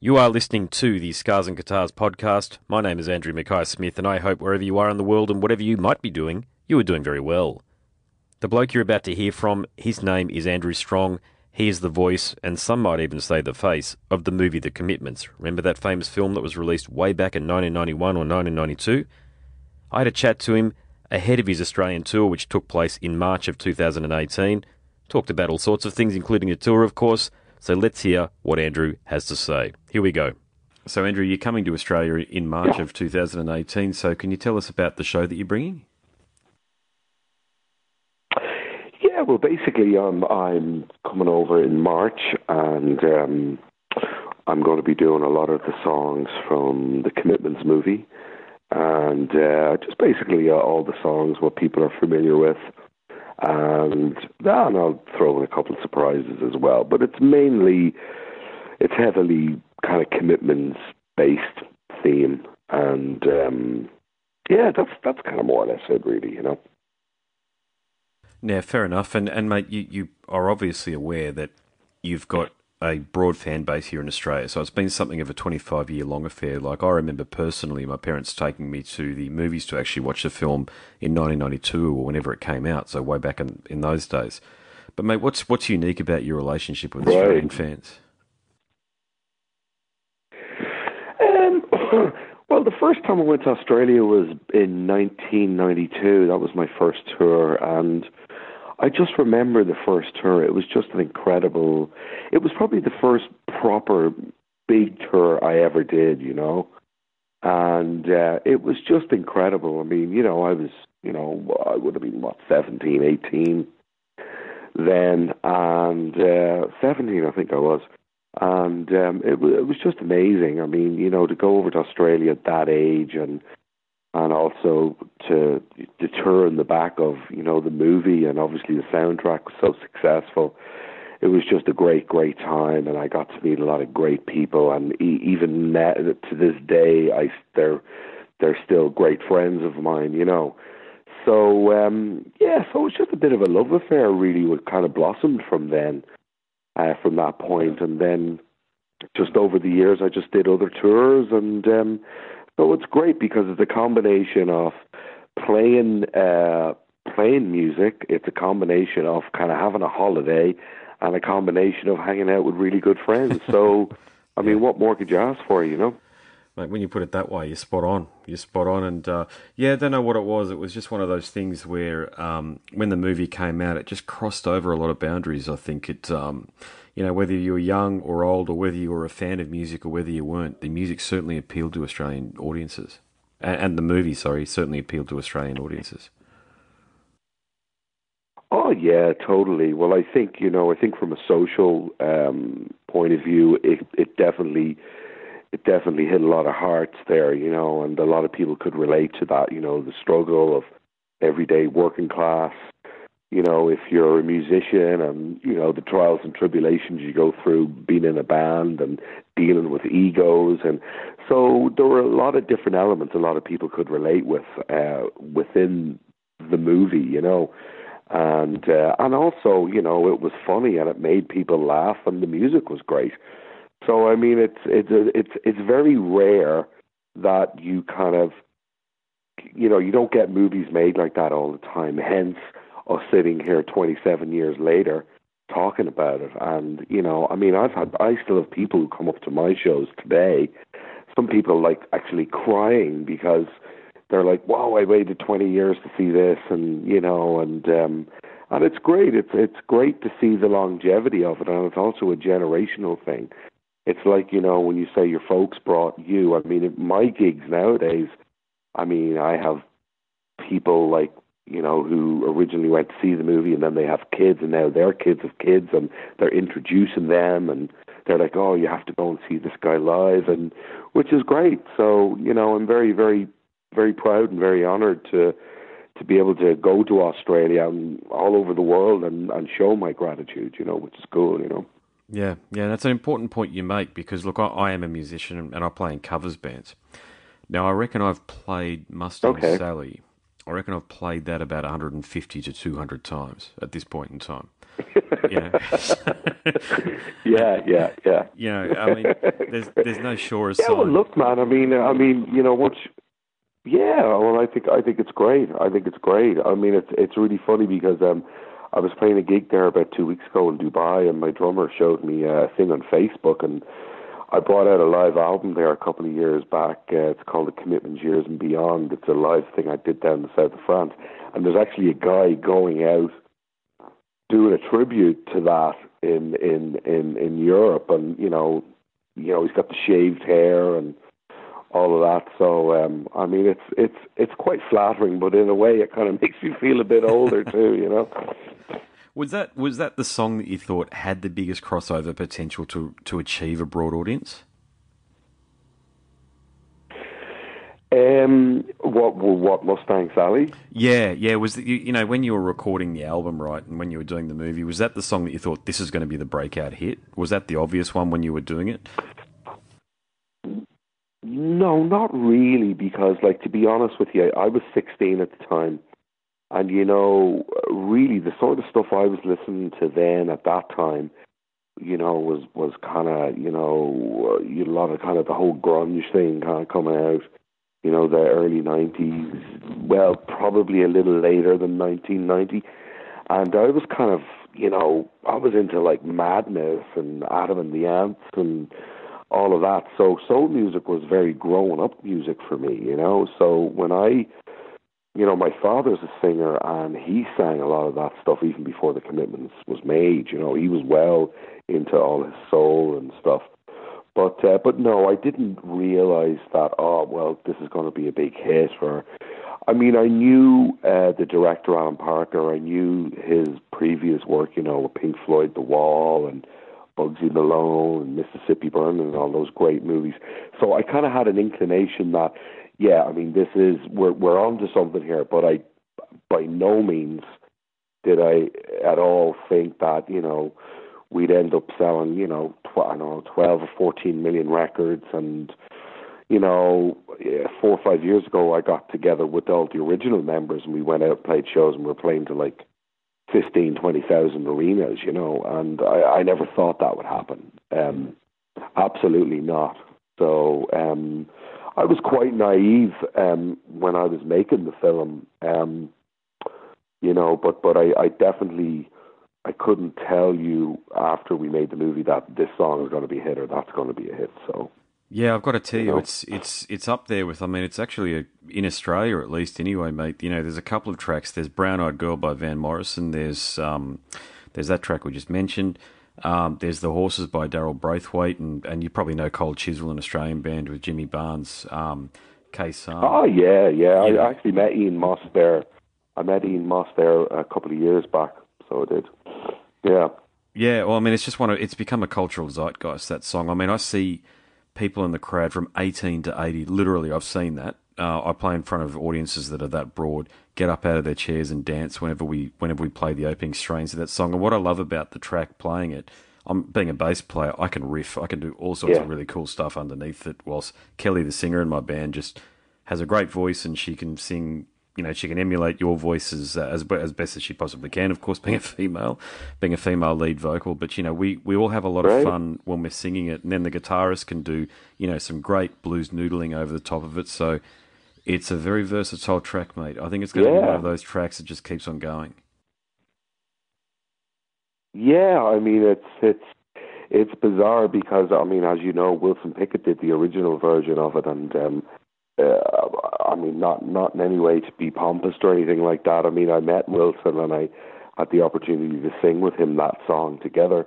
You are listening to the Scars and Guitars podcast. My name is Andrew Mackay Smith, and I hope wherever you are in the world and whatever you might be doing, you are doing very well. The bloke you're about to hear from, his name is Andrew Strong. He is the voice, and some might even say the face, of the movie The Commitments. Remember that famous film that was released way back in 1991 or 1992? I had a chat to him ahead of his Australian tour, which took place in March of 2018. Talked about all sorts of things, including a tour, of course. So let's hear what Andrew has to say. Here we go. So, Andrew, you're coming to Australia in March Yeah. of 2018. So, can you tell us about the show that you're bringing? Yeah, well, basically, um, I'm coming over in March, and um, I'm going to be doing a lot of the songs from the Commitments movie, and uh, just basically uh, all the songs what people are familiar with, and yeah, and I'll throw in a couple of surprises as well. But it's mainly, it's heavily kind of Commitments based theme, and um, yeah, that's that's kind of more or less it, really, you know. Now, fair enough. And, and mate, you, you are obviously aware that you've got a broad fan base here in Australia. So it's been something of a 25 year long affair. Like, I remember personally my parents taking me to the movies to actually watch the film in 1992 or whenever it came out. So, way back in, in those days. But, mate, what's, what's unique about your relationship with Right. Australian fans? Um, well, the first time I went to Australia was in 1992. That was my first tour, and I just remember the first tour. It was just an incredible. It was probably the first proper big tour I ever did. You know, and uh, it was just incredible. I mean, you know, I was, you know, I would have been what 17, 18 then, and uh, 17, I think I was and um, it, it was just amazing. I mean, you know, to go over to Australia at that age, and and also to tour in the back of you know the movie, and obviously the soundtrack was so successful. It was just a great, great time, and I got to meet a lot of great people. And even na to this day, I they're they're still great friends of mine. You know. So um, yeah, so it was just a bit of a love affair, really. What kind of blossomed from then uh, from that point, and then just over the years, I just did other tours, and um, so it's great because it's a combination of playing uh, playing music. It's a combination of kind of having a holiday, and a combination of hanging out with really good friends. So, I mean, what more could you ask for? You know? Like when you put it that way, you're spot on. You're spot on. And uh, yeah, I don't know what it was. It was just one of those things where um, when the movie came out, it just crossed over a lot of boundaries. I think it, um, you know, whether you were young or old, or whether you were a fan of music or whether you weren't, the music certainly appealed to Australian audiences. And, the movie, sorry, certainly appealed to Australian audiences. Oh yeah, totally. Well, I think you know, I think from a social um, point of view, it it definitely it definitely hit a lot of hearts there, you know, and a lot of people could relate to that. You know, the struggle of everyday working class. You know, if you're a musician and you know the trials and tribulations you go through being in a band and dealing with egos, and so there were a lot of different elements. A lot of people could relate with uh, within the movie, you know and uh, and also you know it was funny and it made people laugh and the music was great. So I mean it's it's it's it's very rare that you kind of you know you don't get movies made like that all the time. Hence us sitting here 27 years later talking about it and you know I mean I've had I still have people who come up to my shows today. Some people like actually crying because they're like, "Wow, I waited 20 years to see this," and you know, and um, and it's great. It's it's great to see the longevity of it, and it's also a generational thing. It's like you know when you say your folks brought you. I mean, my gigs nowadays. I mean, I have people like you know who originally went to see the movie, and then they have kids, and now their kids have kids, and they're introducing them, and they're like, "Oh, you have to go and see this guy live," and which is great. So you know, I'm very very very proud and very honoured to to be able to go to Australia and all over the world and and show my gratitude. You know, which is cool. You know. Yeah, yeah, that's an important point you make because look, I, I am a musician and I play in covers bands. Now, I reckon I've played Mustang Okay. Sally I reckon I've played that about 150 to 200 times at this point in time. yeah, yeah, yeah. You know, I mean, there's there's no surer yeah, sign. well, look, man. I mean, I mean, you know, once. Yeah, well, I think I think it's great. I think it's great. I mean, it's it's really funny because um, I was playing a gig there about two weeks ago in Dubai, and my drummer showed me a thing on Facebook, and I brought out a live album there a couple of years back. Uh, it's called The Commitment Years and Beyond. It's a live thing I did down in the south of France, and there's actually a guy going out doing a tribute to that in in in in Europe, and you know, you know, he's got the shaved hair and all of that. So um, I mean, it's it's it's quite flattering, but in a way, it kind of makes you feel a bit older too. You know. Was that was that the song that you thought had the biggest crossover potential to to achieve a broad audience? Um, what what Mustang Sally? Yeah, yeah. Was the, you, you know when you were recording the album, right, and when you were doing the movie, was that the song that you thought this is going to be the breakout hit? Was that the obvious one when you were doing it? No, not really, because like to be honest with you, I was 16 at the time, and you know, really the sort of stuff I was listening to then at that time, you know, was was kind of you know a lot of kind of the whole grunge thing kind of coming out you know, the early 90s, well, probably a little later than 1990. And I was kind of, you know, I was into like Madness and Adam and the Ants and all of that. So soul music was very grown up music for me, you know. So when I, you know, my father's a singer and he sang a lot of that stuff even before the commitments was made. You know, he was well into all his soul and stuff. But uh, but no, I didn't realize that. Oh well, this is going to be a big hit. For, I mean, I knew uh, the director Alan Parker. I knew his previous work. You know, with Pink Floyd, The Wall, and Bugsy Malone, and Mississippi Burning, and all those great movies. So I kind of had an inclination that, yeah, I mean, this is we're we're onto something here. But I, by no means, did I at all think that you know we'd end up selling, you know, tw- I don't know, 12 or 14 million records. And, you know, four or five years ago, I got together with all the original members and we went out and played shows and we were playing to like 15, 20,000 arenas, you know, and I, I never thought that would happen. Um, absolutely not. So, um, I was quite naive um, when I was making the film, um, you know, but but I, I definitely I couldn't tell you after we made the movie that this song is going to be a hit or that's going to be a hit. So yeah, I've got to tell you, it's it's it's up there with. I mean, it's actually a, in Australia at least, anyway, mate. You know, there's a couple of tracks. There's "Brown Eyed Girl" by Van Morrison. There's um, there's that track we just mentioned. Um, there's "The Horses" by Daryl Braithwaite, and and you probably know Cold Chisel, an Australian band with Jimmy Barnes. Um, Case. oh yeah, yeah, yeah. I actually met Ian Moss there. I met Ian Moss there a couple of years back so it did. Yeah. Yeah, well, I mean, it's just one of it's become a cultural zeitgeist. That song. I mean, I see people in the crowd from 18 to 80. Literally, I've seen that. Uh, I play in front of audiences that are that broad, get up out of their chairs and dance whenever we whenever we play the opening strains of that song. And what I love about the track playing it, I'm being a bass player, I can riff, I can do all sorts yeah. of really cool stuff underneath it. Whilst Kelly, the singer in my band, just has a great voice and she can sing you know she can emulate your voices as, uh, as as best as she possibly can. Of course, being a female, being a female lead vocal, but you know we we all have a lot right. of fun when we're singing it, and then the guitarist can do you know some great blues noodling over the top of it. So it's a very versatile track, mate. I think it's going to be one of those tracks that just keeps on going. Yeah, I mean it's it's it's bizarre because I mean, as you know, Wilson Pickett did the original version of it, and um, uh, I mean, not not in any way to be pompous or anything like that. I mean, I met Wilson and I had the opportunity to sing with him that song together.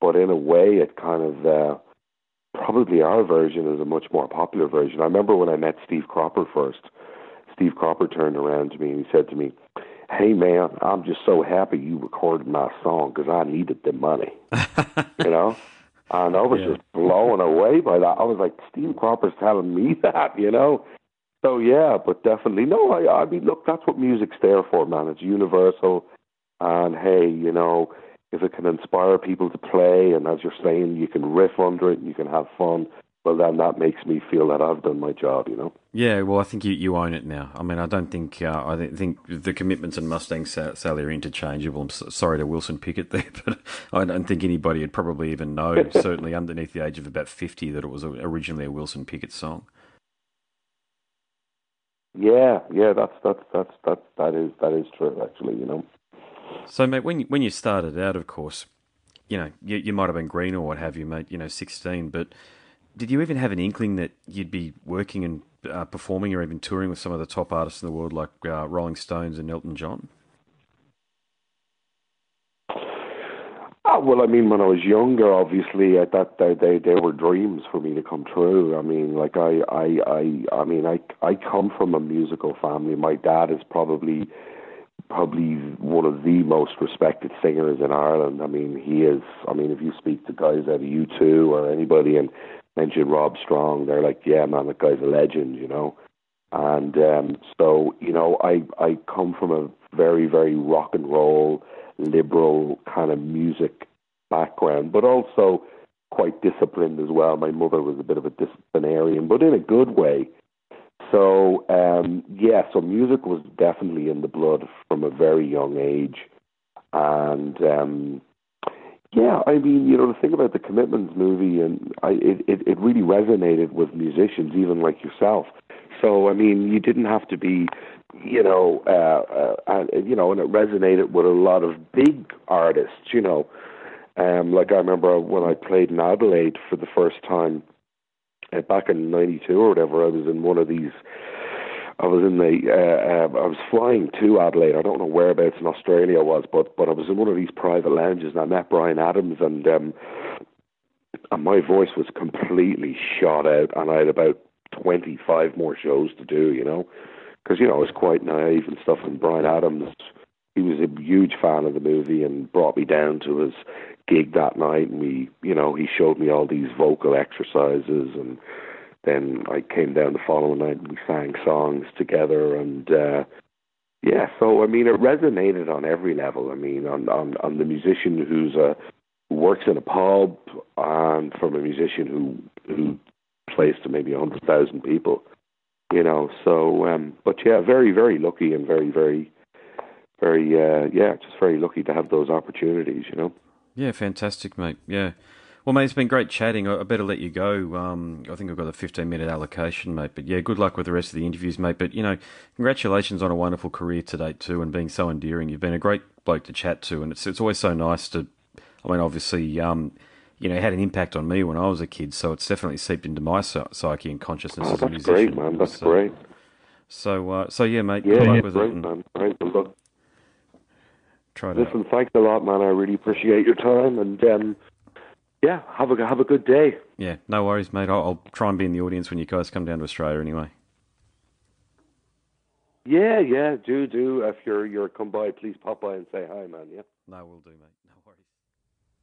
But in a way, it kind of uh, probably our version is a much more popular version. I remember when I met Steve Cropper first. Steve Cropper turned around to me and he said to me, "Hey man, I'm just so happy you recorded my song because I needed the money." you know. And I was yeah. just blown away by that. I was like, Steve Cropper's telling me that, you know? So, yeah, but definitely. No, I, I mean, look, that's what music's there for, man. It's universal. And hey, you know, if it can inspire people to play, and as you're saying, you can riff under it and you can have fun, well, then that makes me feel that I've done my job, you know. Yeah, well, I think you, you own it now. I mean, I don't think uh, I think the commitments and Mustang Sally are interchangeable. I'm sorry to Wilson Pickett there, but I don't think anybody would probably even know, certainly underneath the age of about fifty, that it was originally a Wilson Pickett song. Yeah, yeah, that's that's that's that that is that is true. Actually, you know. So, mate, when you, when you started out, of course, you know, you, you might have been green or what have you, mate. You know, sixteen, but did you even have an inkling that you'd be working and uh, performing or even touring with some of the top artists in the world like uh, Rolling Stones and Elton John? Oh, well, I mean, when I was younger, obviously, I thought they, they they were dreams for me to come true. I mean, like I I I I mean, I I come from a musical family. My dad is probably probably one of the most respected singers in Ireland. I mean, he is. I mean, if you speak to guys out of U2 or anybody and mention Rob Strong, they're like, yeah, man, that guy's a legend, you know. And um, so, you know, I I come from a very very rock and roll, liberal kind of music background, but also quite disciplined as well. My mother was a bit of a disciplinarian, but in a good way. So um, yeah, so music was definitely in the blood from a very young age, and um, yeah, I mean, you know, the thing about the Commitments movie, and I, it, it, it really resonated with musicians, even like yourself. So, I mean, you didn't have to be, you know, uh, uh, you know, and it resonated with a lot of big artists, you know. Um, like I remember when I played in Adelaide for the first time uh, back in '92 or whatever. I was in one of these I was in the uh, uh, I was flying to Adelaide. I don't know whereabouts in Australia I was, but but I was in one of these private lounges and I met Bryan Adams and um, and my voice was completely shot out and I had about 25 more shows to do, you know, because you know I was quite naive and stuff. And Bryan Adams, he was a huge fan of the movie and brought me down to his gig that night, and we, you know, he showed me all these vocal exercises and then I came down the following night and we sang songs together and uh yeah, so I mean it resonated on every level. I mean on on, on the musician who's a who works in a pub and from a musician who who plays to maybe a hundred thousand people. You know, so um but yeah, very, very lucky and very, very very uh yeah, just very lucky to have those opportunities, you know. Yeah, fantastic, mate. Yeah. Well, mate, it's been great chatting. I better let you go. Um, I think I've got a 15 minute allocation, mate. But yeah, good luck with the rest of the interviews, mate. But, you know, congratulations on a wonderful career to date, too, and being so endearing. You've been a great bloke to chat to, and it's, it's always so nice to. I mean, obviously, um, you know, it had an impact on me when I was a kid, so it's definitely seeped into my psyche and consciousness oh, as a musician. That's great, man. That's so, great. So, uh, so yeah, mate. Yeah, good luck yeah, with great, it. man. Great. Well, look, try to. Listen, thanks a lot, man. I really appreciate your time, and um, yeah, have a have a good day. Yeah, no worries, mate. I'll, I'll try and be in the audience when you guys come down to Australia, anyway. Yeah, yeah, do do. If you're you're come by, please pop by and say hi, man. Yeah. No, we'll do, mate. No worries.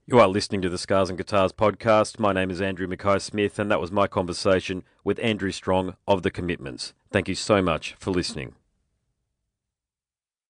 You are listening to the Scars and Guitars podcast. My name is Andrew Mackay Smith, and that was my conversation with Andrew Strong of The Commitments. Thank you so much for listening.